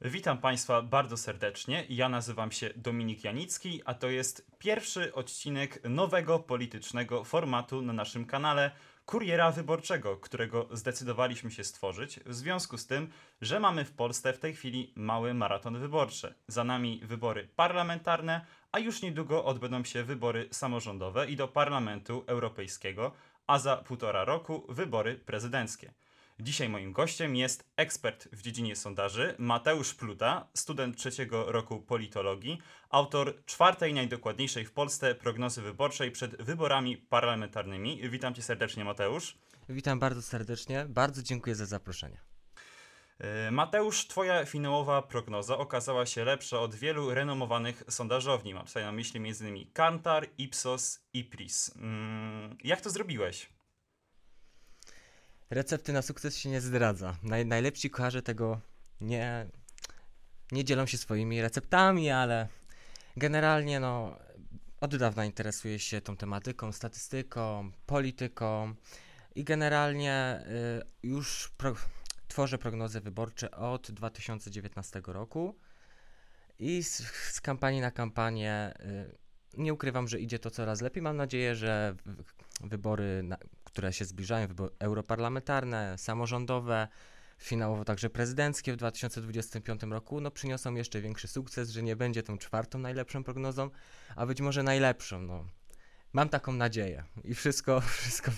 Witam Państwa bardzo serdecznie. Ja nazywam się Dominik Janicki, a to jest pierwszy odcinek nowego politycznego formatu na naszym kanale Kuriera Wyborczego, którego zdecydowaliśmy się stworzyć w związku z tym, że mamy w Polsce w tej chwili mały maraton wyborczy. Za nami wybory parlamentarne, a już niedługo odbędą się wybory samorządowe i do Parlamentu Europejskiego, a za półtora roku wybory prezydenckie. Dzisiaj moim gościem jest ekspert w dziedzinie sondaży Mateusz Pluta, student trzeciego roku politologii, autor czwartej najdokładniejszej w Polsce prognozy wyborczej przed wyborami parlamentarnymi. Witam cię serdecznie, Mateusz. Witam bardzo serdecznie, bardzo dziękuję za zaproszenie. E, Mateusz, twoja finałowa prognoza okazała się lepsza od wielu renomowanych sondażowni. Mam tutaj na myśli m.in. Kantar, Ipsos i PRIS. Mm, Jak to zrobiłeś? Recepty na sukces się nie zdradza. Naj, najlepsi kucharze tego nie, nie dzielą się swoimi receptami, ale generalnie no, od dawna interesuję się tą tematyką, statystyką, polityką i generalnie y, już pro, tworzę prognozy wyborcze od 2019 roku i z, z kampanii na kampanię y, nie ukrywam, że idzie to coraz lepiej. Mam nadzieję, że wy- wybory, na, które się zbliżają, wybory europarlamentarne, samorządowe, finałowo także prezydenckie w 2025 roku, no przyniosą jeszcze większy sukces, że nie będzie tą czwartą najlepszą prognozą, a być może najlepszą. No. Mam taką nadzieję i wszystko, wszystko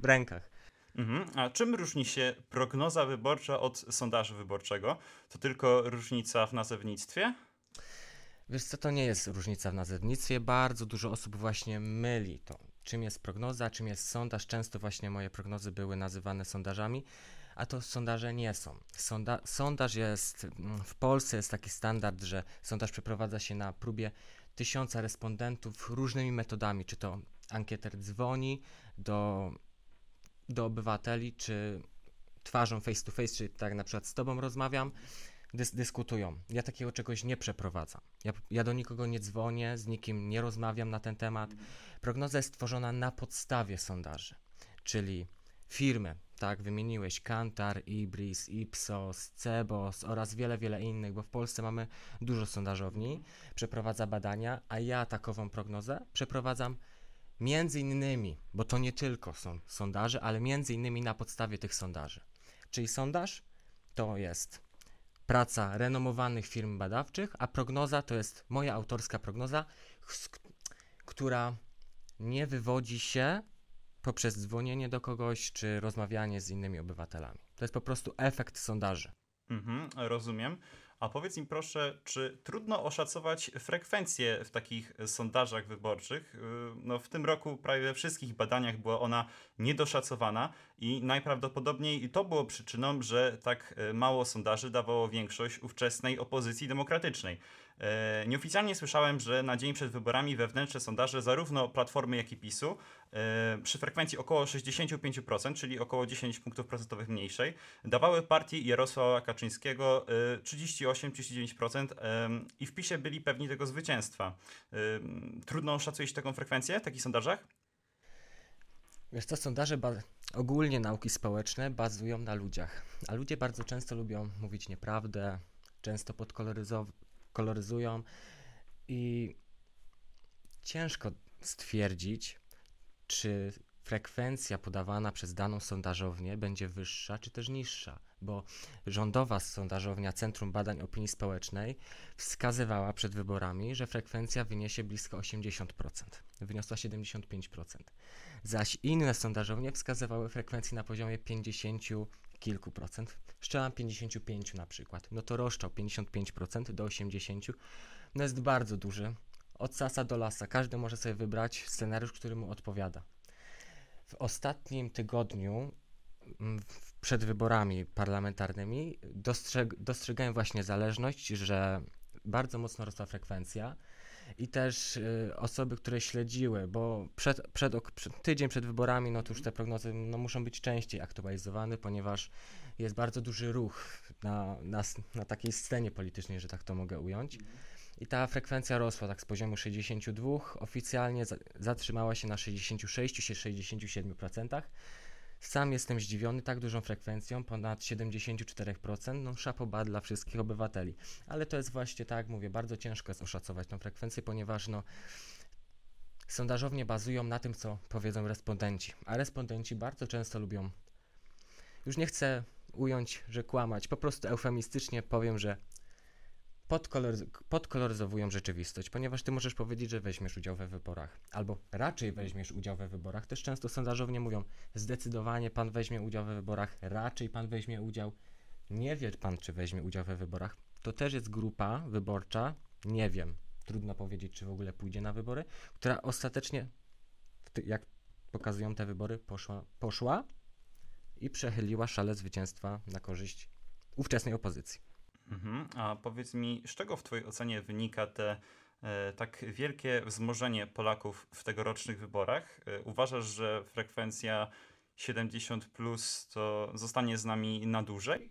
w rękach. Mhm. A czym różni się prognoza wyborcza od sondażu wyborczego? To tylko różnica w nazewnictwie? Wiesz co, to nie jest różnica w nazewnictwie. Bardzo dużo osób właśnie myli to, czym jest prognoza, czym jest sondaż. Często właśnie moje prognozy były nazywane sondażami, a to sondaże nie są. Sonda sondaż jest, mm, w Polsce jest taki standard, że sondaż przeprowadza się na próbie tysiąca respondentów różnymi metodami, czy to ankieter dzwoni do, do obywateli, czy twarzą face to face, czy tak na przykład z tobą rozmawiam, dys dyskutują. Ja takiego czegoś nie przeprowadzam. Ja, ja do nikogo nie dzwonię, z nikim nie rozmawiam na ten temat. Prognoza jest tworzona na podstawie sondaży, czyli firmy, tak, wymieniłeś Kantar, Ibris, Ipsos, Cebos oraz wiele, wiele innych, bo w Polsce mamy dużo sondażowni, przeprowadza badania, a ja takową prognozę przeprowadzam między innymi, bo to nie tylko są sondaże, ale między innymi na podstawie tych sondaży. Czyli sondaż to jest praca renomowanych firm badawczych, a prognoza to jest moja autorska prognoza, która nie wywodzi się poprzez dzwonienie do kogoś czy rozmawianie z innymi obywatelami. To jest po prostu efekt sondaży. Mhm, rozumiem. A powiedz mi proszę, czy trudno oszacować frekwencję w takich sondażach wyborczych? Yy, No, w tym roku prawie we wszystkich badaniach była ona niedoszacowana i najprawdopodobniej to było przyczyną, że tak e, mało sondaży dawało większość ówczesnej opozycji demokratycznej. E, Nieoficjalnie słyszałem, że na dzień przed wyborami wewnętrzne sondaże zarówno Platformy, jak i PiSu e, przy frekwencji około 65%, czyli około 10 punktów procentowych mniejszej, dawały partii Jarosława Kaczyńskiego e, 38-39% em, i w PiSie byli pewni tego zwycięstwa. Trudno szacujesz taką frekwencję w takich sondażach? Wiesz co, sondaże, ogólnie nauki społeczne bazują na ludziach, a ludzie bardzo często lubią mówić nieprawdę, często podkoloryzują i ciężko stwierdzić, czy frekwencja podawana przez daną sondażownię będzie wyższa, czy też niższa, bo rządowa sondażownia Centrum Badań Opinii Społecznej wskazywała przed wyborami, że frekwencja wyniesie blisko 80%, wyniosła 75%. Zaś inne sondażownie wskazywały frekwencję na poziomie 50 kilku procent, szczelam 55 na przykład. No to rozstrzał 55% do 80, no jest bardzo duży. Od sasa do lasa, każdy może sobie wybrać scenariusz, który mu odpowiada. W ostatnim tygodniu, mm, przed wyborami parlamentarnymi, dostrzeg, dostrzegałem właśnie zależność, że bardzo mocno rosła frekwencja i też y, osoby, które śledziły, bo przed, przed, przed, tydzień przed wyborami, no to już te prognozy no, muszą być częściej aktualizowane, ponieważ jest bardzo duży ruch na, na, na takiej scenie politycznej, że tak to mogę ująć. I ta frekwencja rosła tak z poziomu 62, oficjalnie za, zatrzymała się na 66-67%. Sam jestem zdziwiony tak dużą frekwencją, ponad 74%, no szapoba dla wszystkich obywateli. Ale to jest właśnie tak, mówię, bardzo ciężko jest oszacować tą frekwencję, ponieważ no, sondażownie bazują na tym, co powiedzą respondenci, a respondenci bardzo często lubią, już nie chcę ująć, że kłamać, po prostu eufemistycznie powiem, że podkoloryz- podkoloryzowują rzeczywistość, ponieważ ty możesz powiedzieć, że weźmiesz udział we wyborach, albo raczej weźmiesz udział we wyborach. Też często sondażownie mówią, zdecydowanie pan weźmie udział we wyborach, raczej pan weźmie udział, nie wie pan, czy weźmie udział we wyborach. To też jest grupa wyborcza, nie wiem, trudno powiedzieć, czy w ogóle pójdzie na wybory, która ostatecznie, jak pokazują te wybory, poszła, poszła i przechyliła szale zwycięstwa na korzyść ówczesnej opozycji. Mhm. A powiedz mi, z czego w Twojej ocenie wynika te e, tak wielkie wzmożenie Polaków w tegorocznych wyborach? E, uważasz, że frekwencja 70 plus to zostanie z nami na dłużej?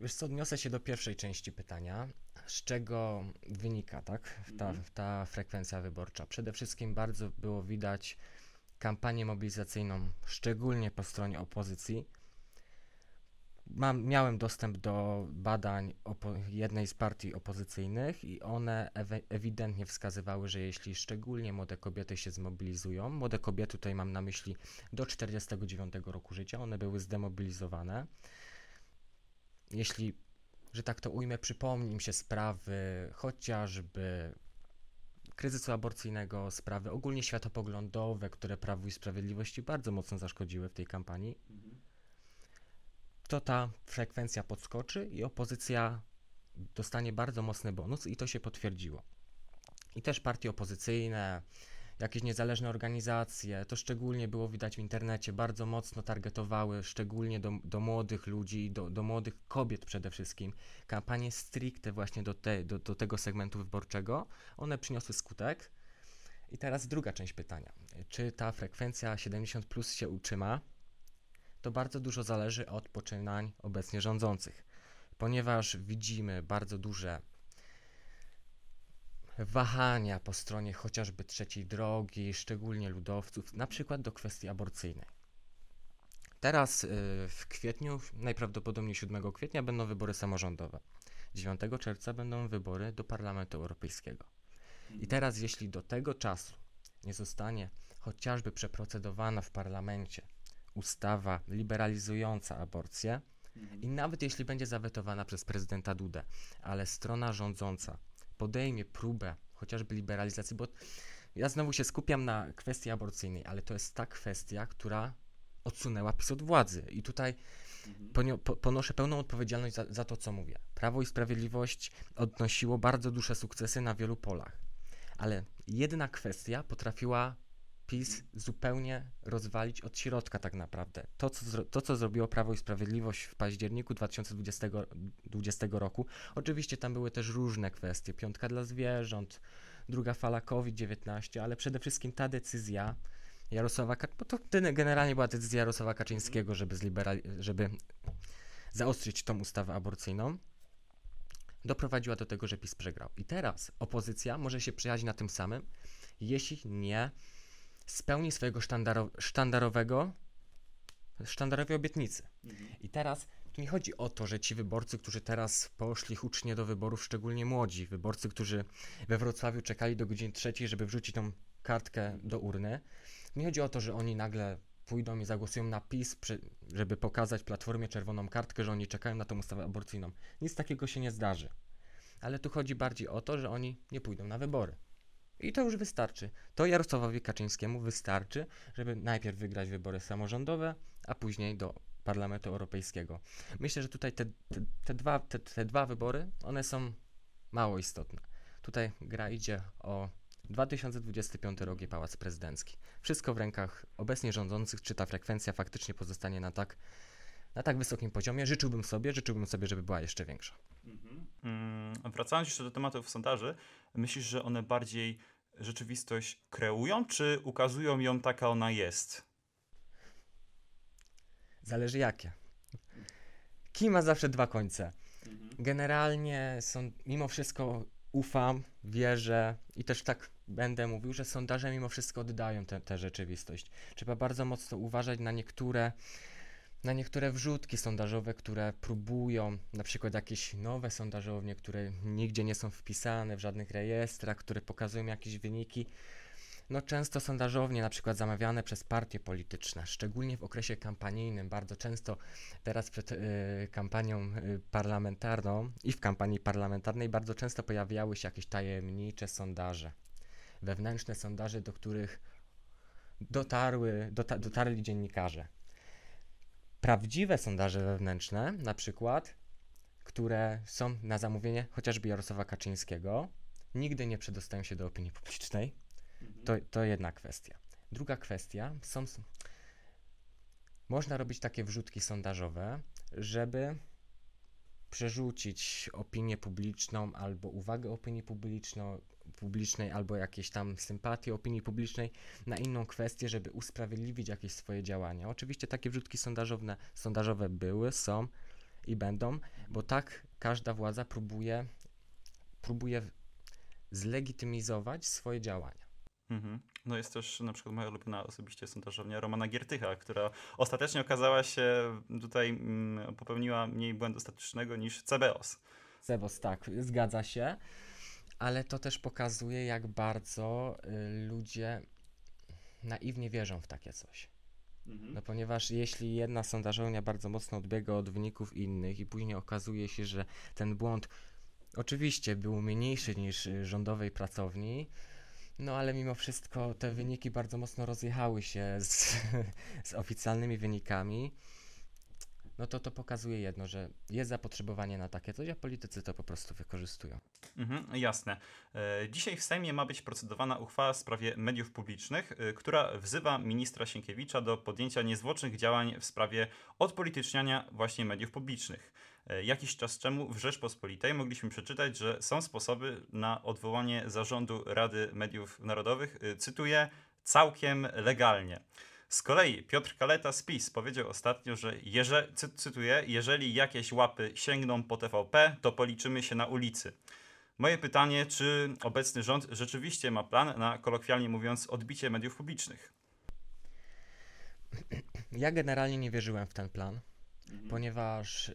Wiesz co, odniosę się do pierwszej części pytania. Z czego wynika tak, ta, Mhm. ta frekwencja wyborcza? Przede wszystkim bardzo było widać kampanię mobilizacyjną, szczególnie po stronie opozycji. Mam, miałem dostęp do badań jednej z partii opozycyjnych i one ewe- ewidentnie wskazywały, że jeśli szczególnie młode kobiety się zmobilizują, młode kobiety tutaj mam na myśli do 49 roku życia, one były zdemobilizowane. Jeśli, że tak to ujmę, przypomni im się sprawy chociażby kryzysu aborcyjnego, sprawy ogólnie światopoglądowe, które Prawu i Sprawiedliwości bardzo mocno zaszkodziły w tej kampanii, to ta frekwencja podskoczy i opozycja dostanie bardzo mocny bonus i to się potwierdziło. I też partie opozycyjne, jakieś niezależne organizacje, to szczególnie było widać w internecie, bardzo mocno targetowały, szczególnie do, do młodych ludzi, do, do młodych kobiet przede wszystkim, kampanie stricte właśnie do, te, do, do tego segmentu wyborczego. One przyniosły skutek. I teraz druga część pytania. Czy ta frekwencja 70 plus się utrzyma? To bardzo dużo zależy od poczynań obecnie rządzących, ponieważ widzimy bardzo duże wahania po stronie chociażby trzeciej drogi, szczególnie ludowców, na przykład do kwestii aborcyjnej. Teraz y, w kwietniu, najprawdopodobniej 7 kwietnia, będą wybory samorządowe. 9 czerwca będą wybory do Parlamentu Europejskiego. I teraz, jeśli do tego czasu nie zostanie chociażby przeprocedowana w parlamencie ustawa liberalizująca aborcję, i nawet jeśli będzie zawetowana przez prezydenta Dudę, ale strona rządząca podejmie próbę chociażby liberalizacji, bo ja znowu się skupiam na kwestii aborcyjnej, ale to jest ta kwestia, która odsunęła PiS od władzy. I tutaj ponio, po, ponoszę pełną odpowiedzialność za, za to, co mówię. Prawo i Sprawiedliwość odnosiło bardzo duże sukcesy na wielu polach, ale jedna kwestia potrafiła PiS zupełnie rozwalić od środka tak naprawdę. To co, to, co zrobiło Prawo i Sprawiedliwość w październiku 2020 2020 roku, oczywiście tam były też różne kwestie, piątka dla zwierząt, druga fala COVID-19, ale przede wszystkim ta decyzja Jarosława, bo to gen- generalnie była decyzja Jarosława Kaczyńskiego, żeby, żeby zaostrzyć tą ustawę aborcyjną, doprowadziła do tego, że PiS przegrał. I teraz opozycja może się przyjaźnić na tym samym, jeśli nie spełni swojego sztandaro- sztandarowego, sztandarowej obietnicy. I teraz tu nie chodzi o to, że ci wyborcy, którzy teraz poszli hucznie do wyborów, szczególnie młodzi, wyborcy, którzy we Wrocławiu czekali do godziny trzeciej, żeby wrzucić tą kartkę do urny, nie chodzi o to, że oni nagle pójdą i zagłosują na PiS, przy, żeby pokazać Platformie czerwoną kartkę, że oni czekają na tą ustawę aborcyjną. Nic takiego się nie zdarzy. Ale tu chodzi bardziej o to, że oni nie pójdą na wybory. I to już wystarczy. To Jarosławowi Kaczyńskiemu wystarczy, żeby najpierw wygrać wybory samorządowe, a później do Parlamentu Europejskiego. Myślę, że tutaj te, te, te, dwa, te, te dwa wybory, one są mało istotne. Tutaj gra idzie o 2025 rok i Pałac Prezydencki. Wszystko w rękach obecnie rządzących, czy ta frekwencja faktycznie pozostanie na tak, na tak wysokim poziomie. Życzyłbym sobie, życzyłbym sobie, żeby była jeszcze większa. Mm, Wracając jeszcze do tematów sondaży, myślisz, że one bardziej rzeczywistość kreują, czy ukazują ją taka ona jest? Zależy jakie. Kim ma zawsze dwa końce. Generalnie są, mimo wszystko ufam, wierzę i też tak będę mówił, że sondaże mimo wszystko oddają tę rzeczywistość. Trzeba bardzo mocno uważać na niektóre na niektóre wrzutki sondażowe, które próbują, na przykład jakieś nowe sondażownie, które nigdzie nie są wpisane w żadnych rejestrach, które pokazują jakieś wyniki. No często sondażownie, na przykład zamawiane przez partie polityczne, szczególnie w okresie kampanijnym, bardzo często teraz przed y, kampanią y, parlamentarną i w kampanii parlamentarnej bardzo często pojawiały się jakieś tajemnicze sondaże, wewnętrzne sondaże, do których dotarły, dota, dotarli dziennikarze prawdziwe sondaże wewnętrzne, na przykład, które są na zamówienie chociażby Jarosława Kaczyńskiego, nigdy nie przedostają się do opinii publicznej. Mhm. To, to jedna kwestia. Druga kwestia, są, można robić takie wrzutki sondażowe, żeby przerzucić opinię publiczną albo uwagę opinii publiczną, publicznej albo jakieś tam sympatie opinii publicznej na inną kwestię, żeby usprawiedliwić jakieś swoje działania. Oczywiście takie wrzutki sondażowe, sondażowe były, są i będą, bo tak każda władza próbuje, próbuje zlegitymizować swoje działania. Mhm. No jest też na przykład moja ulubiona osobiście sondażownia Romana Giertycha, która ostatecznie okazała się tutaj, mm, popełniła mniej błędu statycznego niż CBOS. CBOS, tak, zgadza się ale to też pokazuje, jak bardzo y, ludzie naiwnie wierzą w takie coś. Mhm. No ponieważ jeśli jedna sondażownia bardzo mocno odbiega od wyników innych i później okazuje się, że ten błąd oczywiście był mniejszy niż y, rządowej pracowni, no ale mimo wszystko te wyniki bardzo mocno rozjechały się z, z oficjalnymi wynikami no to to pokazuje jedno, że jest zapotrzebowanie na takie coś, a politycy to po prostu wykorzystują. Mhm, jasne. E, dzisiaj w Sejmie ma być procedowana uchwała w sprawie mediów publicznych, e, która wzywa ministra Sienkiewicza do podjęcia niezwłocznych działań w sprawie odpolityczniania właśnie mediów publicznych. E, jakiś czas temu w Rzeczpospolitej mogliśmy przeczytać, że są sposoby na odwołanie zarządu Rady Mediów Narodowych, cytuję, całkiem legalnie. Z kolei Piotr Kaleta z PiS powiedział ostatnio, że jeże, cy, cytuję, jeżeli jakieś łapy sięgną po TVP, to policzymy się na ulicy. Moje pytanie, czy obecny rząd rzeczywiście ma plan na, kolokwialnie mówiąc, odbicie mediów publicznych? Ja generalnie nie wierzyłem w ten plan, mhm. ponieważ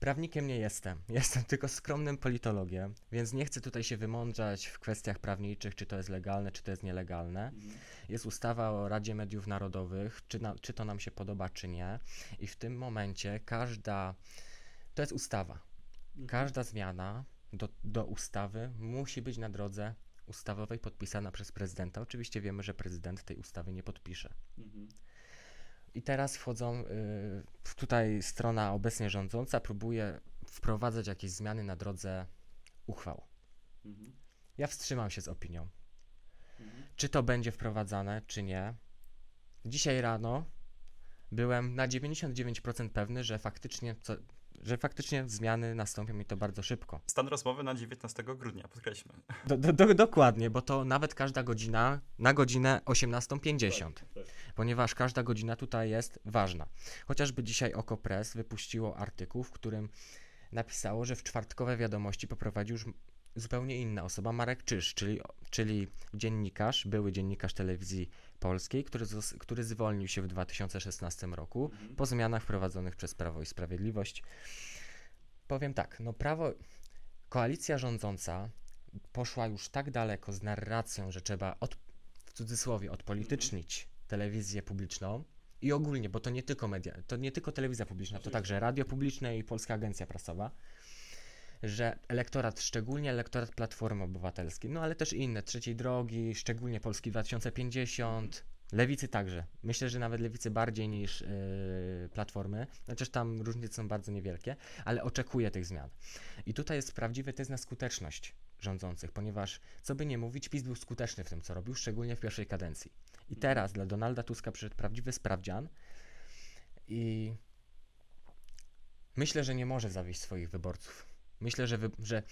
Prawnikiem nie jestem. Jestem tylko skromnym politologiem, więc nie chcę tutaj się wymądrzać w kwestiach prawniczych, czy to jest legalne, czy to jest nielegalne. Mhm. Jest ustawa o Radzie Mediów Narodowych, czy, na, czy to nam się podoba, czy nie. I w tym momencie każda. To jest ustawa. Mhm. Każda zmiana do, do ustawy musi być na drodze ustawowej podpisana przez prezydenta. Oczywiście wiemy, że prezydent tej ustawy nie podpisze. Mhm. I teraz wchodzą, y, tutaj strona obecnie rządząca próbuje wprowadzać jakieś zmiany na drodze uchwał. Mhm. Ja wstrzymam się z opinią. Mhm. Czy to będzie wprowadzane, czy nie. Dzisiaj rano byłem na 99% pewny, że faktycznie co, że faktycznie zmiany nastąpią i to bardzo szybko. Stan rozmowy na 19 grudnia, podkreślmy. Do, do, do, dokładnie, bo to nawet każda godzina na godzinę 18.50, tak, tak. ponieważ każda godzina tutaj jest ważna. Chociażby dzisiaj Okopres wypuściło artykuł, w którym napisało, że w czwartkowe wiadomości poprowadził już zupełnie inna osoba, Marek Czyż, czyli, czyli dziennikarz, były dziennikarz telewizji polskiej, który, który zwolnił się w 2016 roku mhm. po zmianach wprowadzonych przez Prawo i Sprawiedliwość. Powiem tak, no prawo, koalicja rządząca poszła już tak daleko z narracją, że trzeba od, w cudzysłowie odpolitycznić mhm. telewizję publiczną i ogólnie, bo to nie tylko media, to nie tylko telewizja publiczna, to także radio publiczne i Polska Agencja Prasowa że elektorat, szczególnie elektorat Platformy Obywatelskiej, no ale też inne, Trzeciej Drogi, szczególnie Polski 2050, Lewicy także. Myślę, że nawet lewicy bardziej niż yy, platformy. Chociaż tam różnice są bardzo niewielkie, ale oczekuje tych zmian. I tutaj jest prawdziwy test na skuteczność rządzących, ponieważ co by nie mówić, PiS był skuteczny w tym, co robił, szczególnie w pierwszej kadencji. I teraz dla Donalda Tuska przyszedł prawdziwy sprawdzian i myślę, że nie może zawieść swoich wyborców. Myślę, że, wy, że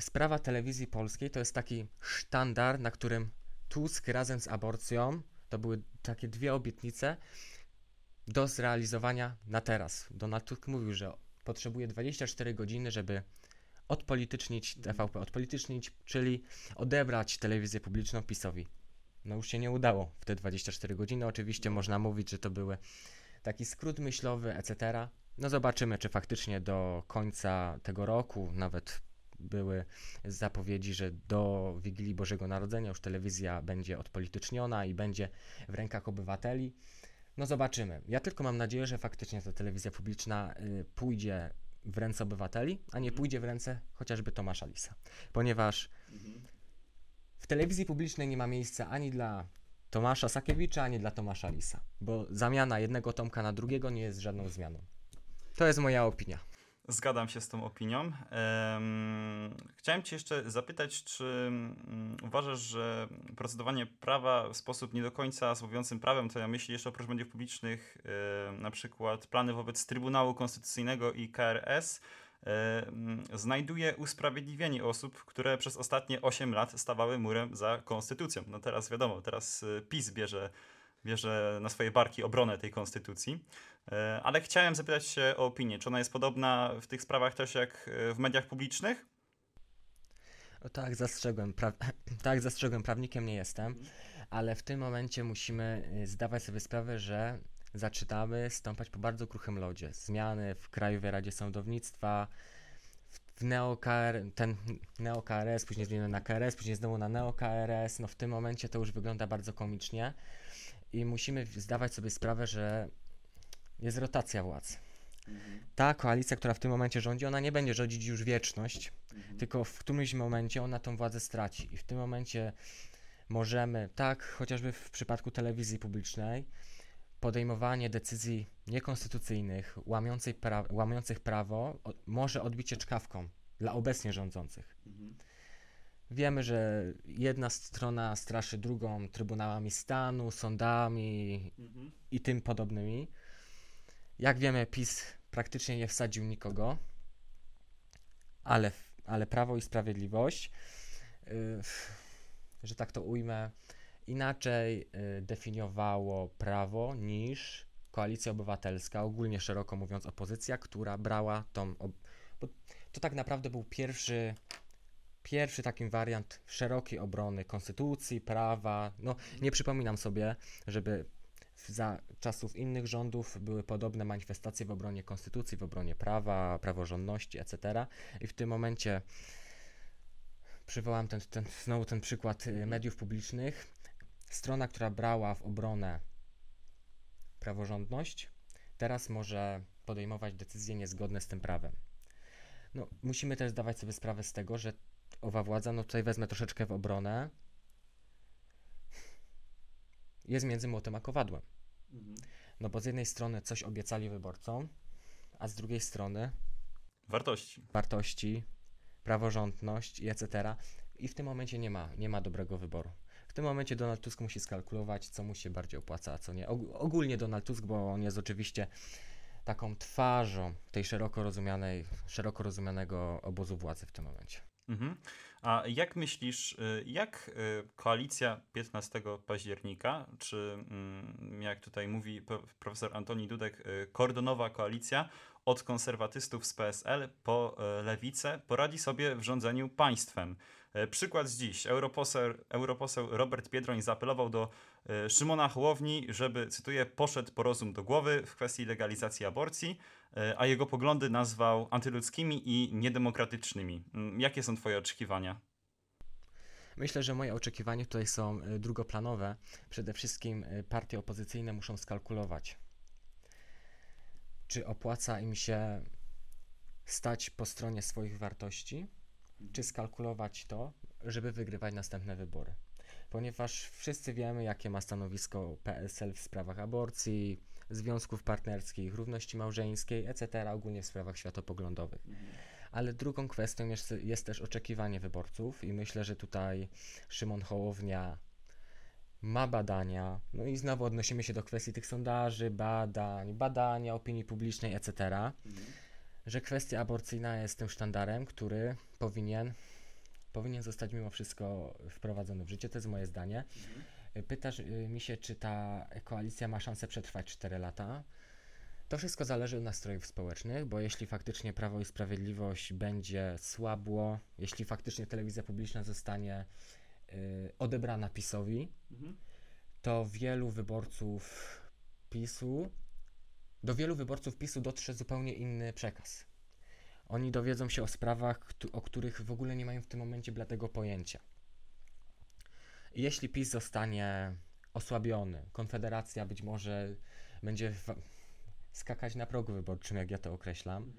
sprawa telewizji polskiej to jest taki sztandar, na którym Tusk razem z aborcją to były takie dwie obietnice do zrealizowania na teraz. Donald Tusk mówił, że potrzebuje 24 godziny, żeby odpolitycznić TVP, odpolitycznić, czyli odebrać telewizję publiczną PiSowi. No już się nie udało w te 24 godziny. Oczywiście można mówić, że to były taki skrót myślowy, etc. No zobaczymy, czy faktycznie do końca tego roku, nawet były zapowiedzi, że do Wigilii Bożego Narodzenia już telewizja będzie odpolityczniona i będzie w rękach obywateli. No zobaczymy. Ja tylko mam nadzieję, że faktycznie ta telewizja publiczna y, pójdzie w ręce obywateli, a nie pójdzie w ręce chociażby Tomasza Lisa. Ponieważ w telewizji publicznej nie ma miejsca ani dla Tomasza Sakiewicza, ani dla Tomasza Lisa, bo zamiana jednego Tomka na drugiego nie jest żadną zmianą. To jest moja opinia. Zgadzam się z tą opinią. Em, chciałem Cię jeszcze zapytać, czy mm, uważasz, że procedowanie prawa w sposób nie do końca mówiącym prawem, to ja myślę jeszcze oprócz mediów publicznych, na przykład plany wobec Trybunału Konstytucyjnego i KRS, znajduje usprawiedliwienie osób, które przez ostatnie 8 lat stawały murem za konstytucją. No teraz wiadomo, teraz e, PiS bierze, bierze na swoje barki obronę tej konstytucji. E, Ale chciałem zapytać się o opinię. Czy ona jest podobna w tych sprawach też jak e, w mediach publicznych? O, tak, zastrzegłem, pra... tak, zastrzegłem, prawnikiem nie jestem, ale w tym momencie musimy y, zdawać sobie sprawę, że zaczynamy stąpać po bardzo kruchym lodzie. Zmiany w Krajowej Radzie Sądownictwa, w- ten NeoKRS, później zmieniony na KRS, później znowu na NeoKRS. No w tym momencie to już wygląda bardzo komicznie i musimy zdawać sobie sprawę, że jest rotacja władz. Ta koalicja, która w tym momencie rządzi, ona nie będzie rządzić już wieczność, tylko w którymś momencie ona tą władzę straci. I w tym momencie możemy, tak chociażby w przypadku telewizji publicznej, podejmowanie decyzji niekonstytucyjnych, łamiących, pra- łamiących prawo, o, może odbić się czkawką dla obecnie rządzących. Wiemy, że jedna strona straszy drugą trybunałami stanu, sądami i tym podobnymi. Jak wiemy, PiS praktycznie nie wsadził nikogo, ale, ale Prawo i Sprawiedliwość, y, że tak to ujmę, inaczej y, definiowało prawo niż Koalicja Obywatelska, ogólnie szeroko mówiąc opozycja, która brała tą. Ob- bo to tak naprawdę był pierwszy, pierwszy taki wariant szerokiej obrony konstytucji, prawa. No, nie przypominam sobie, żeby za czasów innych rządów były podobne manifestacje w obronie konstytucji, w obronie prawa, praworządności, etc. I w tym momencie przywołam ten, ten, znowu ten przykład y, mediów publicznych. Strona, która brała w obronę praworządność, teraz może podejmować decyzje niezgodne z tym prawem. No, musimy też zdawać sobie sprawę z tego, że owa władza, no tutaj wezmę troszeczkę w obronę, jest między młotem a kowadłem. No bo z jednej strony coś obiecali wyborcom, a z drugiej strony Wartości. wartości, praworządność i etc. I w tym momencie nie ma, nie ma dobrego wyboru. W tym momencie Donald Tusk musi skalkulować, co mu się bardziej opłaca, a co nie. Og- ogólnie Donald Tusk, bo on jest oczywiście taką twarzą tej szeroko rozumianej, szeroko rozumianego obozu władzy w tym momencie. Mhm. A jak myślisz, y, jak y, koalicja 15 października, czy mm, jak tutaj mówi pro- profesor Antoni Dudek, y, kordonowa koalicja od konserwatystów z PSL po lewicę poradzi sobie w rządzeniu państwem? Y, Przykład z dziś. Europoseł, europoseł Robert Biedroń zaapelował do y, Szymona Hołowni, żeby, cytuję, poszedł po rozum do głowy w kwestii legalizacji aborcji, y, a jego poglądy nazwał antyludzkimi i niedemokratycznymi. Mm, Jakie są Twoje oczekiwania? Myślę, że moje oczekiwania tutaj są drugoplanowe. Przede wszystkim partie opozycyjne muszą skalkulować, czy opłaca im się stać po stronie swoich wartości, czy skalkulować to, żeby wygrywać następne wybory. Ponieważ wszyscy wiemy, jakie ma stanowisko PSL w sprawach aborcji, związków partnerskich, równości małżeńskiej, etc., ogólnie w sprawach światopoglądowych. Ale drugą kwestią jest, jest też oczekiwanie wyborców i myślę, że tutaj Szymon Hołownia ma badania, no i znowu odnosimy się do kwestii tych sondaży, badań, badania opinii publicznej, etc., że kwestia aborcyjna jest tym sztandarem, który powinien, powinien zostać mimo wszystko wprowadzony w życie. To jest moje zdanie. Pytasz y, mi się, czy ta koalicja ma szansę przetrwać 4 lata. To wszystko zależy od nastrojów społecznych, bo jeśli faktycznie Prawo i Sprawiedliwość będzie słabło, jeśli faktycznie telewizja publiczna zostanie y, odebrana PiSowi, to wielu wyborców PiSu, do wielu wyborców PiSu dotrze zupełnie inny przekaz. Oni dowiedzą się o sprawach, o których w ogóle nie mają w tym momencie bladego pojęcia. Jeśli PiS zostanie osłabiony, Konfederacja być może będzie w- skakać na progu wyborczym, jak ja to określam,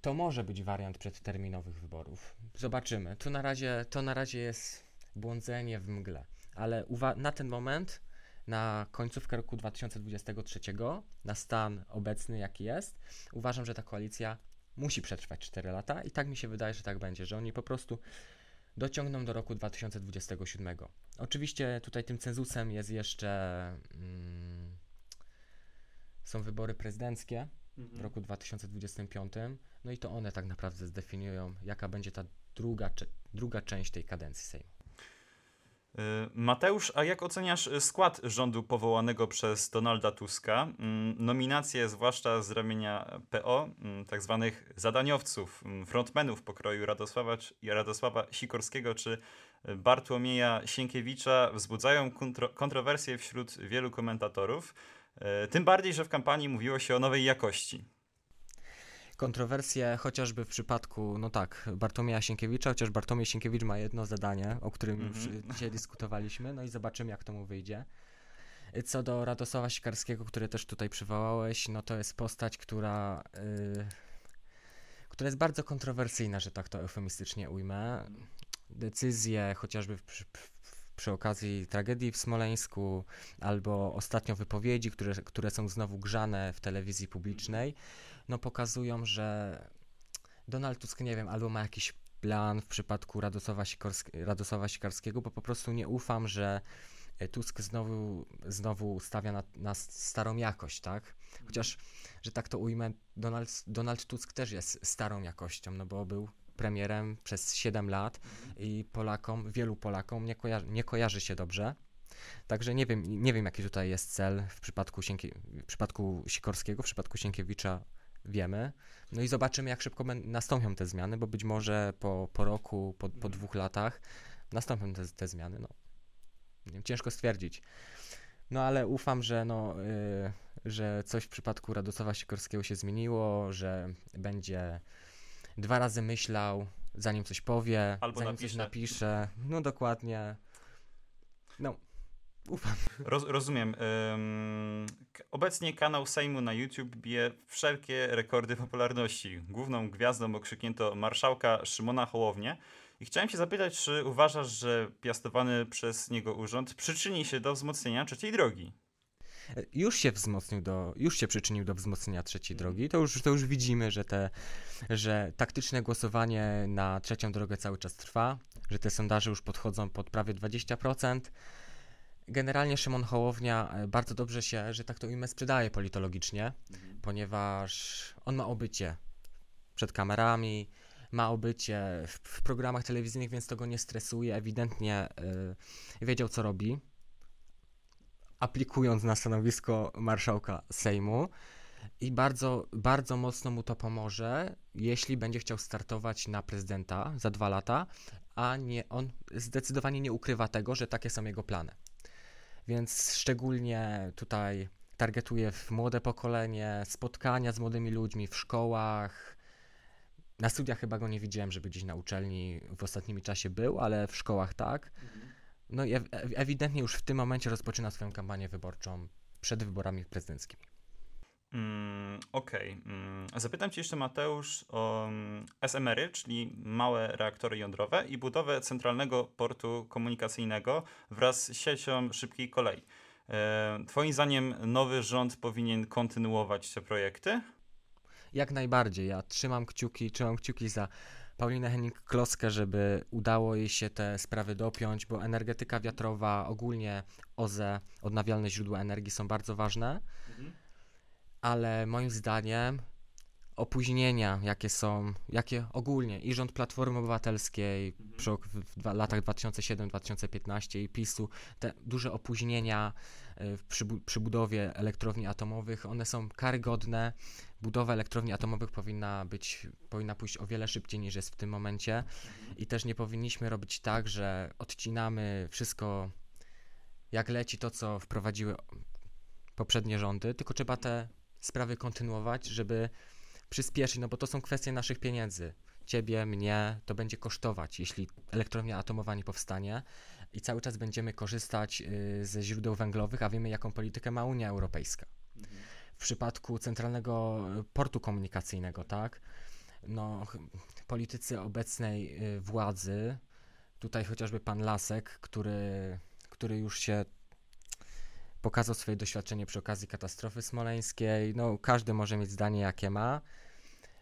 to może być wariant przedterminowych wyborów. Zobaczymy. To na razie, to na razie jest błądzenie w mgle, ale na ten moment, na końcówkę roku 2023, na stan obecny, jaki jest, uważam, że ta koalicja musi przetrwać 4 lata i tak mi się wydaje, że tak będzie, że oni po prostu dociągną do roku 2027. Oczywiście tutaj tym cenzusem jest jeszcze mm, są wybory prezydenckie w roku 2025, no i to one tak naprawdę zdefiniują, jaka będzie ta druga, druga część tej kadencji Sejmu. Y, Mateusz, a jak oceniasz skład rządu powołanego przez Donalda Tuska? Mm, Nominacje, zwłaszcza z ramienia PO, mm, tak zwanych zadaniowców, mm, frontmenów pokroju Radosława, Radosława Sikorskiego czy Bartłomieja Sienkiewicza wzbudzają kontro- kontrowersje wśród wielu komentatorów. Y, Tym bardziej, że w kampanii mówiło się o nowej jakości. Kontrowersje chociażby w przypadku, no tak, Bartłomieja Sienkiewicza, chociaż Bartłomiej Sienkiewicz ma jedno zadanie, o którym już Mhm. dzisiaj dyskutowaliśmy, no i zobaczymy, jak to mu wyjdzie. Co do Radosława Sikarskiego, który też tutaj przywołałeś, no to jest postać, która, y, która jest bardzo kontrowersyjna, że tak to eufemistycznie ujmę. Decyzje, chociażby w, przy, w, przy okazji tragedii w Smoleńsku, albo ostatnio wypowiedzi, które, które są znowu grzane w telewizji publicznej, no pokazują, że Donald Tusk, nie wiem, albo ma jakiś plan w przypadku Radosława, Sikorsk- Radosława Sikarskiego, bo po prostu nie ufam, że e, Tusk znowu, znowu stawia na, na starą jakość, tak? Chociaż, że tak to ujmę, Donald, Donald Tusk też jest starą jakością, no bo był premierem przez 7 lat i Polakom, wielu Polakom nie, koja- nie kojarzy się dobrze. Także nie wiem, nie wiem, jaki tutaj jest cel w przypadku, Sienkie, w przypadku Sikorskiego, w przypadku Sienkiewicza wiemy. No i zobaczymy, jak szybko nastąpią te zmiany, bo być może po, po roku, po, po dwóch latach nastąpią te, te zmiany. No. Wiem, ciężko stwierdzić. No ale ufam, że, no, y, że coś w przypadku Radosława Sikorskiego się zmieniło, że będzie dwa razy myślał, zanim coś powie, Albo zanim coś napisze. napisze. No dokładnie. No, ufam. Roz, rozumiem. K- obecnie kanał Sejmu na YouTube bije wszelkie rekordy popularności. Główną gwiazdą okrzyknięto marszałka Szymona Hołownię. I chciałem się zapytać, czy uważasz, że piastowany przez niego urząd przyczyni się do wzmocnienia trzeciej drogi? Już się wzmocnił do, już się przyczynił do wzmocnienia trzeciej drogi. To już, to już widzimy, że te, że taktyczne głosowanie na trzecią drogę cały czas trwa, że te sondaże już podchodzą pod prawie 20%. Generalnie Szymon Hołownia e, bardzo dobrze się, że tak to ujmę, sprzedaje politologicznie, ponieważ on ma obycie przed kamerami, ma obycie w, w programach telewizyjnych, więc to go nie stresuje. Ewidentnie y, wiedział, co robi aplikując na stanowisko marszałka Sejmu i bardzo, bardzo mocno mu to pomoże, jeśli będzie chciał startować na prezydenta za dwa lata, a nie, on zdecydowanie nie ukrywa tego, że takie są jego plany. Więc szczególnie tutaj targetuje w młode pokolenie, spotkania z młodymi ludźmi w szkołach. Na studiach chyba go nie widziałem, żeby gdzieś na uczelni w ostatnim czasie był, ale w szkołach tak. No i ew- ew- ewidentnie już w tym momencie rozpoczyna swoją kampanię wyborczą przed wyborami prezydenckimi. Mm, Okej. Mm, Zapytam Cię jeszcze, Mateusz, o mm, SMR-y, czyli małe reaktory jądrowe i budowę centralnego portu komunikacyjnego wraz z siecią szybkiej kolei. E, Twoim zdaniem nowy rząd powinien kontynuować te projekty? Jak najbardziej. Ja trzymam kciuki, trzymam kciuki za Paulinę Henning-Kloskę, żeby udało jej się te sprawy dopiąć, bo energetyka wiatrowa, ogólnie OZE, odnawialne źródła energii są bardzo ważne, ale moim zdaniem opóźnienia, jakie są, jakie ogólnie i rząd Platformy Obywatelskiej przy, ok- w dwa, latach 2007-2015 i PiSu, te duże opóźnienia y, w przybu- przy budowie elektrowni atomowych, one są karygodne. Budowa elektrowni atomowych powinna być, powinna pójść o wiele szybciej niż jest w tym momencie i też nie powinniśmy robić tak, że odcinamy wszystko jak leci to, co wprowadziły poprzednie rządy, tylko trzeba te sprawy kontynuować, żeby przyspieszyć, no bo to są kwestie naszych pieniędzy. Ciebie, mnie, to będzie kosztować, jeśli elektrownia atomowa nie powstanie i cały czas będziemy korzystać y, ze źródeł węglowych, a wiemy, jaką politykę ma Unia Europejska. W przypadku centralnego y, portu komunikacyjnego, tak, no, politycy obecnej y, władzy, tutaj chociażby pan Lasek, który, który już się pokazał swoje doświadczenie przy okazji katastrofy smoleńskiej. No, każdy może mieć zdanie, jakie ma.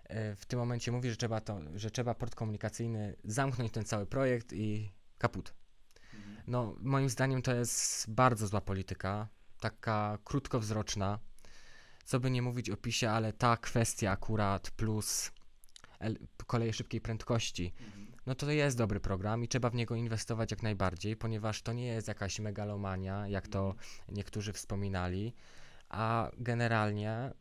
E, W tym momencie mówi, że trzeba, to, że trzeba port komunikacyjny zamknąć ten cały projekt i kaput. No, moim zdaniem to jest bardzo zła polityka, taka krótkowzroczna. Co by nie mówić o PiSie, ale ta kwestia akurat plus koleje szybkiej prędkości, no to jest dobry program i trzeba w niego inwestować jak najbardziej, ponieważ to nie jest jakaś megalomania, jak to niektórzy wspominali, a generalnie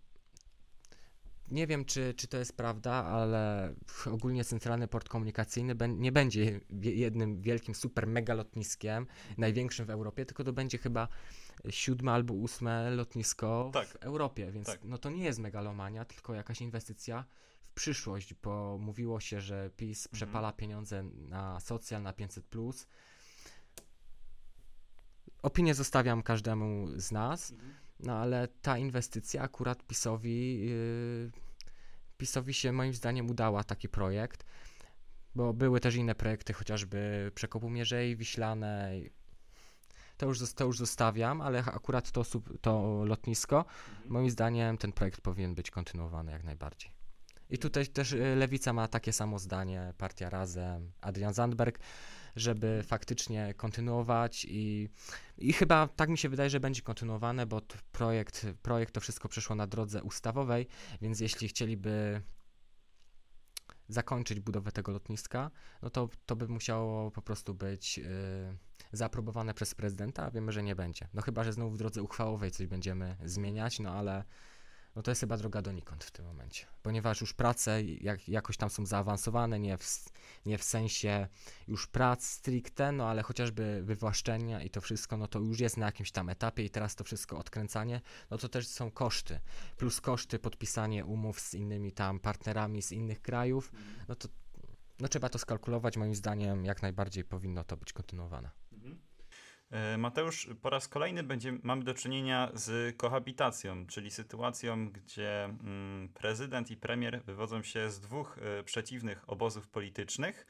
nie wiem, czy, czy to jest prawda, ale ogólnie Centralny Port Komunikacyjny nie będzie jednym wielkim super mega lotniskiem, największym w Europie, tylko to będzie chyba siódme albo ósme lotnisko Tak. w Europie, więc Tak. no to nie jest megalomania, tylko jakaś inwestycja przyszłość, bo mówiło się, że PiS przepala pieniądze na socjal, na 500+. Opinię zostawiam każdemu z nas, no ale ta inwestycja akurat PiSowi, yy, PiSowi się moim zdaniem udała taki projekt, bo były też inne projekty, chociażby Przekopu Mierzei Wiślanej. To już, to już zostawiam, ale akurat to, to lotnisko, moim zdaniem ten projekt powinien być kontynuowany jak najbardziej. I tutaj też y, Lewica ma takie samo zdanie, partia Razem, Adrian Zandberg, żeby faktycznie kontynuować i, i chyba tak mi się wydaje, że będzie kontynuowane, bo projekt, projekt to wszystko przeszło na drodze ustawowej, więc jeśli chcieliby zakończyć budowę tego lotniska, no to, to by musiało po prostu być y, zaaprobowane przez prezydenta, a wiemy, że nie będzie. No chyba, że znowu w drodze uchwałowej coś będziemy zmieniać, no ale no to jest chyba droga donikąd w tym momencie, ponieważ już prace jak, jakoś tam są zaawansowane, nie w, nie w sensie już prac stricte, no ale chociażby wywłaszczenia i to wszystko, no to już jest na jakimś tam etapie i teraz to wszystko odkręcanie, no to też są koszty, plus koszty podpisanie umów z innymi tam partnerami z innych krajów, no to no trzeba to skalkulować, moim zdaniem jak najbardziej powinno to być kontynuowane. E, Mateusz, po raz kolejny będzie, mamy do czynienia z kohabitacją, czyli sytuacją, gdzie mm, prezydent i premier wywodzą się z dwóch e, przeciwnych obozów politycznych.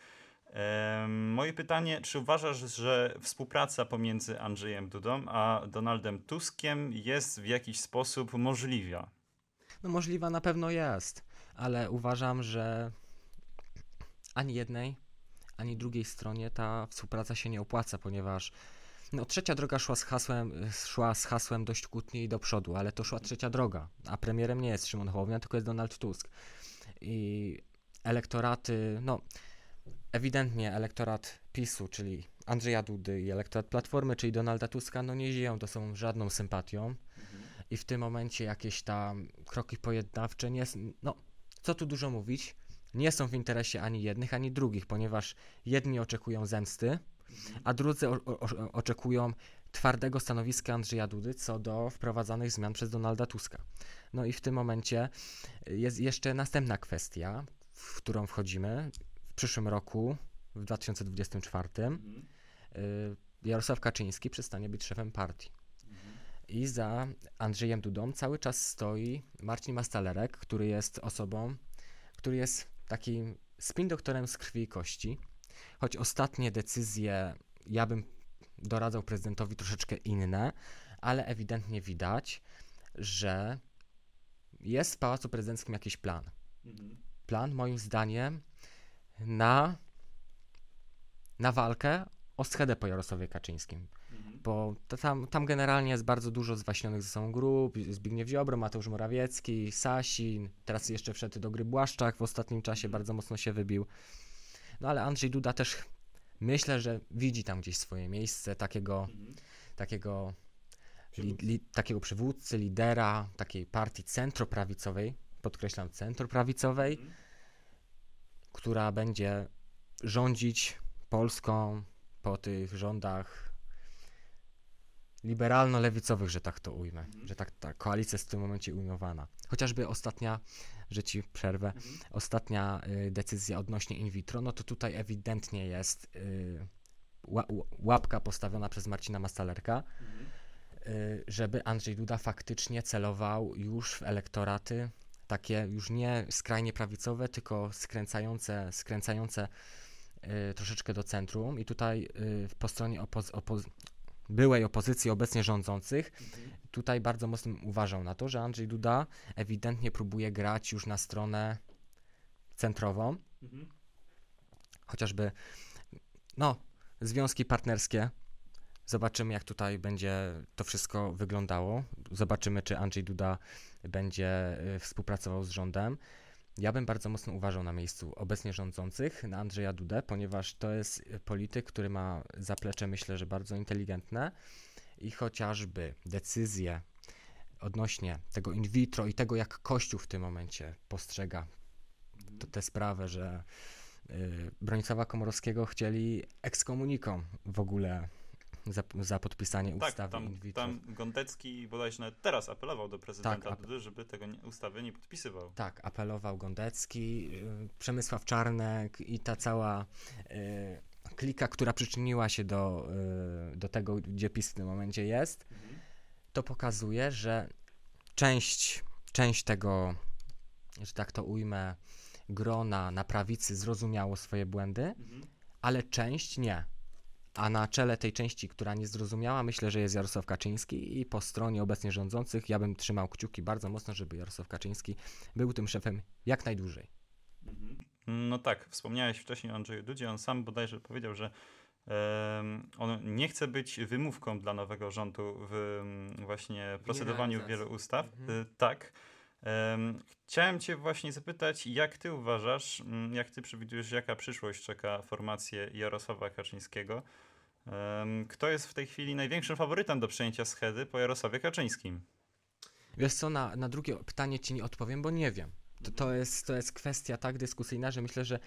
Em, moje pytanie, czy uważasz, że współpraca pomiędzy Andrzejem Dudą a Donaldem Tuskiem jest w jakiś sposób możliwa? No możliwa na pewno jest, ale uważam, że ani jednej, ani drugiej stronie ta współpraca się nie opłaca, ponieważ no, trzecia droga szła z hasłem, szła z hasłem dość kłótnie i do przodu, ale to szła trzecia droga, a premierem nie jest Szymon Hołownia, tylko jest Donald Tusk. I elektoraty, no ewidentnie elektorat PiSu, czyli Andrzeja Dudy i elektorat Platformy, czyli Donalda Tuska, no nie zieją to są żadną sympatią i w tym momencie jakieś tam kroki pojednawcze nie no co tu dużo mówić, nie są w interesie ani jednych, ani drugich, ponieważ jedni oczekują zemsty, a drudzy o, o, oczekują twardego stanowiska Andrzeja Dudy co do wprowadzanych zmian przez Donalda Tuska. No i w tym momencie jest jeszcze następna kwestia, w którą wchodzimy w przyszłym roku, w 2024. y, Jarosław Kaczyński przestanie być szefem partii. I za Andrzejem Dudą cały czas stoi Marcin Mastalerek, który jest osobą, który jest takim spin doktorem z krwi i kości. Choć ostatnie decyzje ja bym doradzał prezydentowi troszeczkę inne, ale ewidentnie widać, że jest w Pałacu Prezydenckim jakiś plan. Plan, moim zdaniem, na, na walkę o schedę po Jarosławie Kaczyńskim. bo to tam, tam generalnie jest bardzo dużo zwaśnionych ze sobą grup, Zbigniew Ziobro, Mateusz Morawiecki, Sasin, teraz jeszcze wszedł do gry Błaszczak, w ostatnim czasie bardzo mocno się wybił. No ale Andrzej Duda też myślę, że widzi tam gdzieś swoje miejsce takiego, takiego, li, li, takiego przywódcy, lidera takiej partii centroprawicowej, podkreślam centroprawicowej, która będzie rządzić Polską po tych rządach liberalno-lewicowych, że tak to ujmę, że tak ta koalicja jest w tym momencie ujmowana. Chociażby ostatnia, że ci przerwę, ostatnia y, decyzja odnośnie in vitro, no to tutaj ewidentnie jest y, łapka postawiona przez Marcina Mastalerka, y, żeby Andrzej Duda faktycznie celował już w elektoraty takie już nie skrajnie prawicowe, tylko skręcające, skręcające troszeczkę do centrum. I tutaj po stronie opoz- opoz- byłej opozycji obecnie rządzących, tutaj bardzo mocno uważał na to, że Andrzej Duda ewidentnie próbuje grać już na stronę centrową, chociażby no, związki partnerskie. Zobaczymy, jak tutaj będzie to wszystko wyglądało. Zobaczymy, czy Andrzej Duda będzie y, współpracował z rządem. Ja bym bardzo mocno uważał na miejscu obecnie rządzących, na Andrzeja Dudę, ponieważ to jest y, polityk, który ma zaplecze, myślę, że bardzo inteligentne. I chociażby decyzje odnośnie tego in vitro i tego, jak Kościół w tym momencie postrzega tę sprawę, że y, Bronisława Komorowskiego chcieli ekskomuniką w ogóle za, za podpisanie Tak, ustawy in tam, vitro. tam Gondecki bodajże nawet teraz apelował do prezydenta Tak, Dudy, żeby tego nie, ustawy nie podpisywał. Tak, apelował Gondecki, y, Przemysław Czarnek i ta cała y, klika, która przyczyniła się do, y, do tego, gdzie PiS w tym momencie jest, to pokazuje, że część, część tego, że tak to ujmę, grona na prawicy zrozumiało swoje błędy, ale część nie. A na czele tej części, która nie zrozumiała, myślę, że jest Jarosław Kaczyński i po stronie obecnie rządzących ja bym trzymał kciuki bardzo mocno, żeby Jarosław Kaczyński był tym szefem jak najdłużej. No tak, wspomniałeś wcześniej o Andrzeju Dudzie, on sam bodajże powiedział, że on nie chce być wymówką dla nowego rządu w właśnie procedowaniu wielu ustaw. Mhm. Y, tak. Em, chciałem cię właśnie zapytać, jak ty uważasz, mm, jak ty przewidujesz, jaka przyszłość czeka formację Jarosława Kaczyńskiego? Kto jest w tej chwili największym faworytem do przejęcia schedy po Jarosławie Kaczyńskim? Wiesz co, na, na drugie pytanie ci nie odpowiem, bo nie wiem. To, to, jest, to jest kwestia tak dyskusyjna, że myślę, że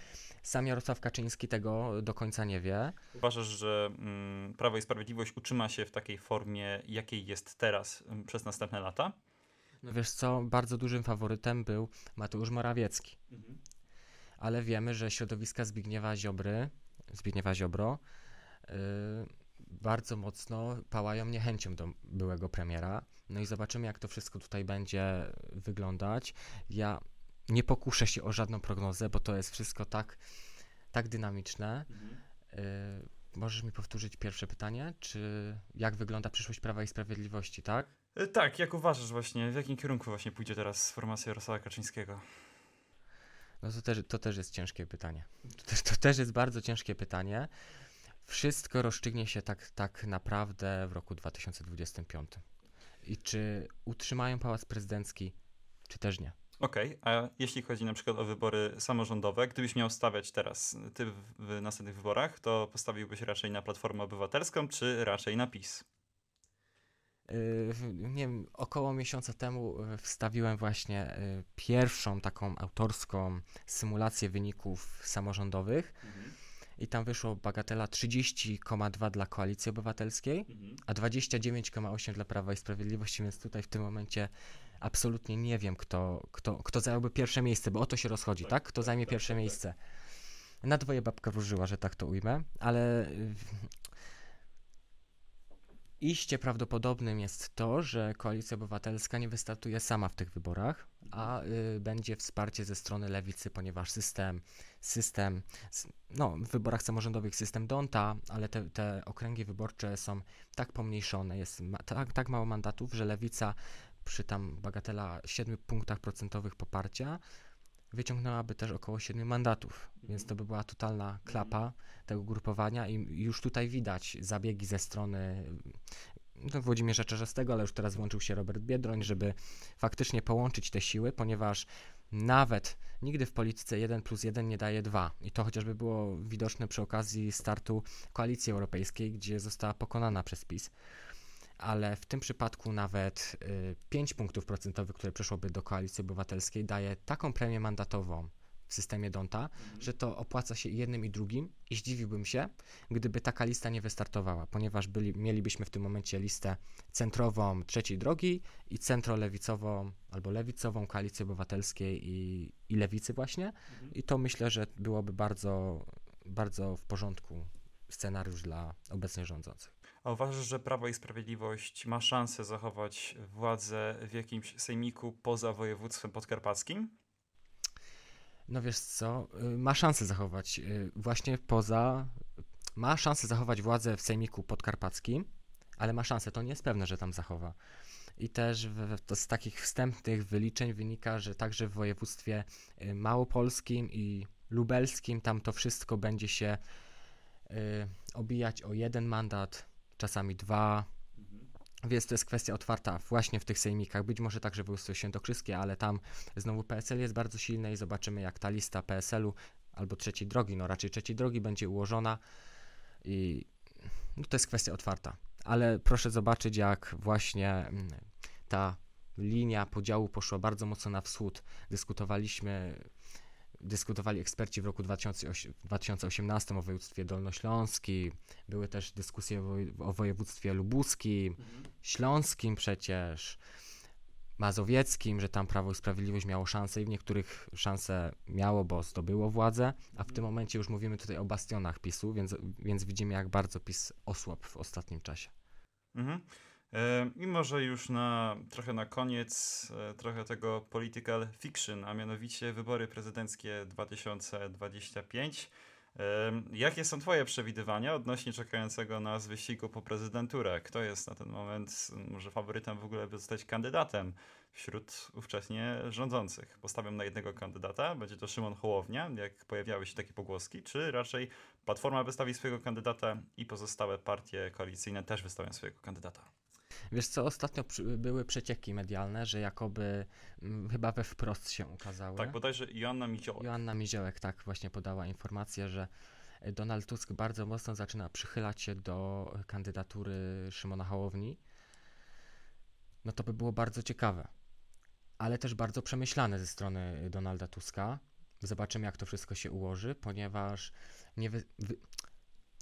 sam Jarosław Kaczyński tego do końca nie wie. Uważasz, że mm, Prawo i Sprawiedliwość utrzyma się w takiej formie, jakiej jest teraz mm, przez następne lata? No wiesz co, bardzo dużym faworytem był Mateusz Morawiecki. ale wiemy, że środowiska Zbigniewa Ziobry, Zbigniewa Ziobro yy, bardzo mocno pałają niechęcią do byłego premiera. No i zobaczymy, jak to wszystko tutaj będzie wyglądać. Ja nie pokuszę się o żadną prognozę, bo to jest wszystko tak, tak dynamiczne. Yy, możesz mi powtórzyć pierwsze pytanie? Czy jak wygląda przyszłość Prawa i Sprawiedliwości, tak? E, Tak, jak uważasz właśnie, w jakim kierunku właśnie pójdzie teraz formacja Jarosława Kaczyńskiego? No to też, to też jest ciężkie pytanie. To też, to też jest bardzo ciężkie pytanie. Wszystko rozstrzygnie się tak, tak naprawdę w roku 2025. I czy utrzymają pałac prezydencki, czy też nie? Okej, a jeśli chodzi na przykład o wybory samorządowe, gdybyś miał stawiać teraz ty w, następnych wyborach, to postawiłbyś raczej na Platformę Obywatelską, czy raczej na PiS? Yy, nie wiem, około miesiąca temu yy, wstawiłem właśnie yy, pierwszą taką autorską symulację wyników samorządowych. I tam wyszło bagatela 30,2 dla Koalicji Obywatelskiej, a 29,8 dla Prawa i Sprawiedliwości, więc tutaj w tym momencie absolutnie nie wiem, kto, kto, kto zająłby pierwsze miejsce, bo o to się rozchodzi, tak? Kto zajmie pierwsze miejsce. Na dwoje babka wróżyła, że tak to ujmę, ale y, iście prawdopodobnym jest to, że Koalicja Obywatelska nie wystartuje sama w tych wyborach, a y, będzie wsparcie ze strony lewicy, ponieważ system, system, no w wyborach samorządowych system Donta, ale te, te okręgi wyborcze są tak pomniejszone, jest ma, tak, tak mało mandatów, że lewica przy tam bagatela 7 punktach procentowych poparcia wyciągnęłaby też około 7 mandatów, więc to by była totalna klapa tego grupowania i już tutaj widać zabiegi ze strony no, Włodzimierza Czarzastego, ale już teraz włączył się Robert Biedroń, żeby faktycznie połączyć te siły, ponieważ nawet nigdy w polityce 1 plus 1 nie daje 2. I to chociażby było widoczne przy okazji startu Koalicji Europejskiej, gdzie została pokonana przez PiS. Ale w tym przypadku nawet y, 5 punktów procentowych, które przeszłoby do Koalicji Obywatelskiej, daje taką premię mandatową w systemie Donta, że to opłaca się jednym i drugim i zdziwiłbym się, gdyby taka lista nie wystartowała, ponieważ byli, mielibyśmy w tym momencie listę centrową trzeciej drogi i centrolewicową albo lewicową koalicji obywatelskiej i, i lewicy właśnie. I to myślę, że byłoby bardzo, bardzo w porządku scenariusz dla obecnie rządzących. A uważasz, że Prawo i Sprawiedliwość ma szansę zachować władzę w jakimś sejmiku poza województwem podkarpackim? No wiesz co, y, ma szansę zachować y, właśnie poza, ma szansę zachować władzę w sejmiku podkarpackim, ale ma szansę, to nie jest pewne, że tam zachowa. I też w, z takich wstępnych wyliczeń wynika, że także w województwie y, małopolskim i lubelskim tam to wszystko będzie się y, obijać o jeden mandat, czasami dwa, więc to jest kwestia otwarta właśnie w tych sejmikach, być może także w świętokrzyskie, ale tam znowu PSL jest bardzo silny i zobaczymy jak ta lista PSL-u albo trzeciej drogi, no raczej trzeciej drogi będzie ułożona i no to jest kwestia otwarta. Ale proszę zobaczyć jak właśnie mm, ta linia podziału poszła bardzo mocno na wschód. Dyskutowaliśmy dyskutowali eksperci w roku 2008, 2018 o województwie dolnośląskim, były też dyskusje o, woj- o województwie lubuskim, śląskim przecież, mazowieckim, że tam Prawo i Sprawiedliwość miało szansę i w niektórych szanse miało, bo zdobyło władzę, a w tym momencie już mówimy tutaj o bastionach PiSu, więc, więc widzimy jak bardzo PiS osłabł w ostatnim czasie. Mhm. E, I może już na trochę na koniec e, trochę tego political fiction, a mianowicie wybory prezydenckie 2025. E, Jakie są Twoje przewidywania odnośnie czekającego nas wyścigu po prezydenturę? Kto jest na ten moment może faworytem w ogóle, by zostać kandydatem wśród ówcześnie rządzących? Postawiam na jednego kandydata, będzie to Szymon Hołownia, jak pojawiały się takie pogłoski, czy raczej Platforma wystawi swojego kandydata i pozostałe partie koalicyjne też wystawią swojego kandydata? Wiesz co, ostatnio przy, były przecieki medialne, że jakoby mm, chyba we wprost się ukazały. Tak, bodajże Joanna Miciołek. Joanna Miziołek tak właśnie podała informację, że Donald Tusk bardzo mocno zaczyna przychylać się do kandydatury Szymona Hołowni. No to by było bardzo ciekawe, ale też bardzo przemyślane ze strony Donalda Tuska. Zobaczymy, jak to wszystko się ułoży, ponieważ nie, wy, wy,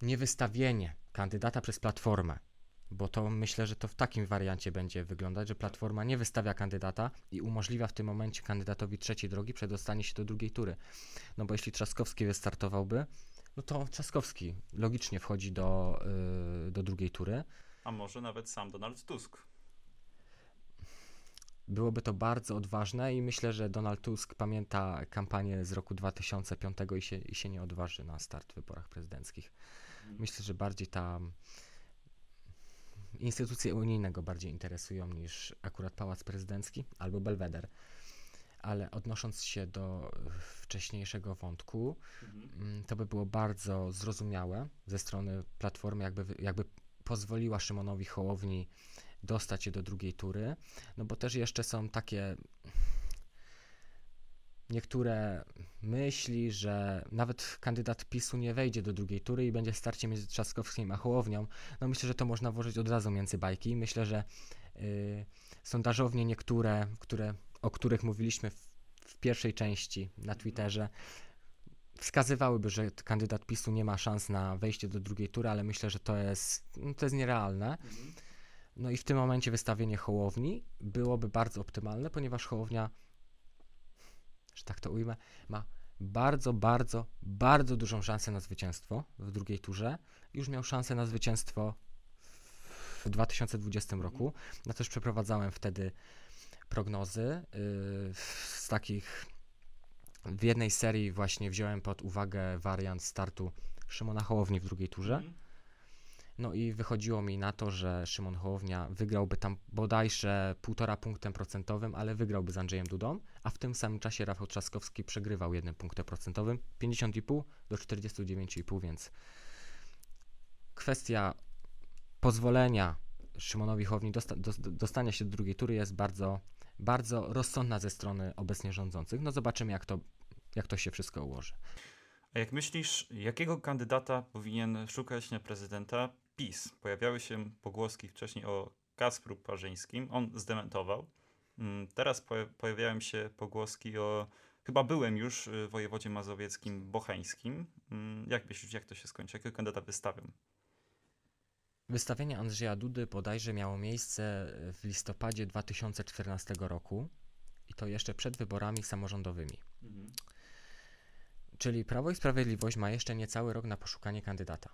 nie wystawienie kandydata przez Platformę, bo to myślę, że to w takim wariancie będzie wyglądać, że Platforma nie wystawia kandydata i umożliwia w tym momencie kandydatowi trzeciej drogi przedostanie się do drugiej tury. No bo jeśli Trzaskowski wystartowałby, no to Trzaskowski logicznie wchodzi do, yy, do drugiej tury. A może nawet sam Donald Tusk. Byłoby to bardzo odważne i myślę, że Donald Tusk pamięta kampanię z roku 2005 i się, i się nie odważy na start w wyborach prezydenckich. Myślę, że bardziej ta instytucje unijne go bardziej interesują niż akurat pałac prezydencki albo Belweder. Ale odnosząc się do wcześniejszego wątku, mm, to by było bardzo zrozumiałe ze strony Platformy, jakby, jakby pozwoliła Szymonowi Hołowni dostać się do drugiej tury, no bo też jeszcze są takie niektóre myśli, że nawet kandydat PiSu nie wejdzie do drugiej tury i będzie starcie między Trzaskowskim a Hołownią, no myślę, że to można włożyć od razu między bajki. Myślę, że y, sondażownie niektóre, które, o których mówiliśmy w, w pierwszej części na Twitterze, wskazywałyby, że kandydat PiSu nie ma szans na wejście do drugiej tury, ale myślę, że to jest, no, to jest nierealne. No i w tym momencie wystawienie Hołowni byłoby bardzo optymalne, ponieważ Hołownia, że tak to ujmę, ma bardzo, bardzo, bardzo dużą szansę na zwycięstwo w drugiej turze. Już miał szansę na zwycięstwo w 2020 roku. Ja też przeprowadzałem wtedy prognozy yy, z takich w jednej serii właśnie wziąłem pod uwagę wariant startu Szymona Hołowni w drugiej turze. No i wychodziło mi na to, że Szymon Hołownia wygrałby tam bodajże 1,5 punktem procentowym, ale wygrałby z Andrzejem Dudą, a w tym samym czasie Rafał Trzaskowski przegrywał jednym punktem procentowym 50,5 do 49,5, więc kwestia pozwolenia Szymonowi Hołowni dosta- dos- dostania się do drugiej tury jest bardzo, bardzo rozsądna ze strony obecnie rządzących. No zobaczymy, jak to, jak to się wszystko ułoży. A jak myślisz, jakiego kandydata powinien szukać na prezydenta PiS? Pojawiały się pogłoski wcześniej o Kacpru Parzyńskim, on zdementował. Mm, Teraz poja- pojawiają się pogłoski o chyba byłem już y, wojewodzie mazowieckim Bocheńskim. Mm, Jak myślisz, jak to się skończy? Jakiego kandydata wystawią? Wystawienie Andrzeja Dudy bodajże miało miejsce w listopadzie 2014 roku i to jeszcze przed wyborami samorządowymi. Czyli Prawo i Sprawiedliwość ma jeszcze niecały rok na poszukanie kandydata.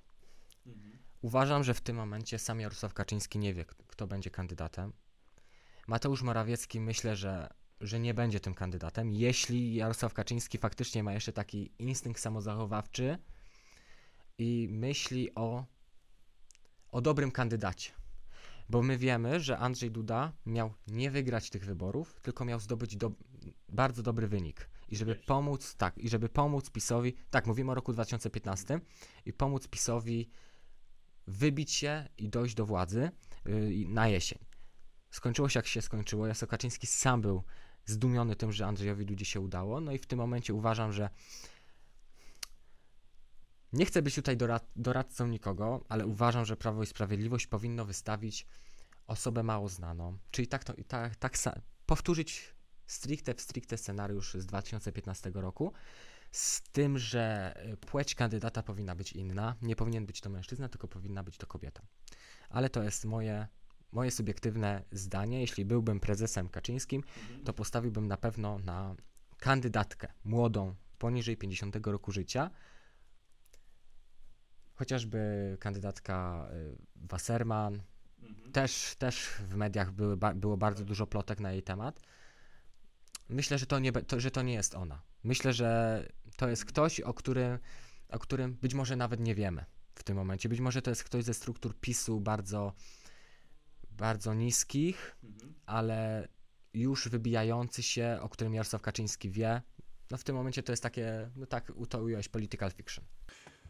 Uważam, że w tym momencie sam Jarosław Kaczyński nie wie, kto będzie kandydatem. Mateusz Morawiecki myślę, że, że nie będzie tym kandydatem. Jeśli Jarosław Kaczyński faktycznie ma jeszcze taki instynkt samozachowawczy i myśli o, o dobrym kandydacie. Bo my wiemy, że Andrzej Duda miał nie wygrać tych wyborów, tylko miał zdobyć do, bardzo dobry wynik. I żeby pomóc, tak, i żeby pomóc PiSowi, tak, mówimy o roku 2015, i pomóc PiSowi wybić się i dojść do władzy yy, na jesień. Skończyło się jak się skończyło. Jasio Kaczyński sam był zdumiony tym, że Andrzejowi Dudzie się udało. No i w tym momencie uważam, że nie chcę być tutaj dorad- doradcą nikogo, ale uważam, że Prawo i Sprawiedliwość powinno wystawić osobę mało znaną. Czyli tak, to, tak, tak powtórzyć stricte w stricte scenariusz z 2015 roku, z tym, że y, płeć kandydata powinna być inna. Nie powinien być to mężczyzna, tylko powinna być to kobieta. Ale to jest moje, moje subiektywne zdanie. Jeśli byłbym prezesem Kaczyńskim, to postawiłbym na pewno na kandydatkę młodą, poniżej 50 roku życia. Chociażby kandydatka y, Wasserman. Też, też w mediach były, było bardzo dużo plotek na jej temat. Myślę, że to, nie, to, że to nie jest ona. Myślę, że to jest ktoś, o którym, o którym być może nawet nie wiemy w tym momencie. Być może to jest ktoś ze struktur PiSu bardzo, bardzo niskich, ale już wybijający się, o którym Jarosław Kaczyński wie. No w tym momencie to jest takie, no tak to ująłeś, political fiction.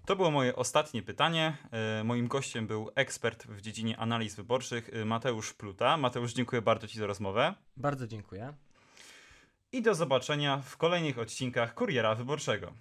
To było moje ostatnie pytanie. E, Moim gościem był ekspert w dziedzinie analiz wyborczych e, Mateusz Pluta. Mateusz, dziękuję bardzo Ci za rozmowę. Bardzo dziękuję. I do zobaczenia w kolejnych odcinkach Kuriera Wyborczego.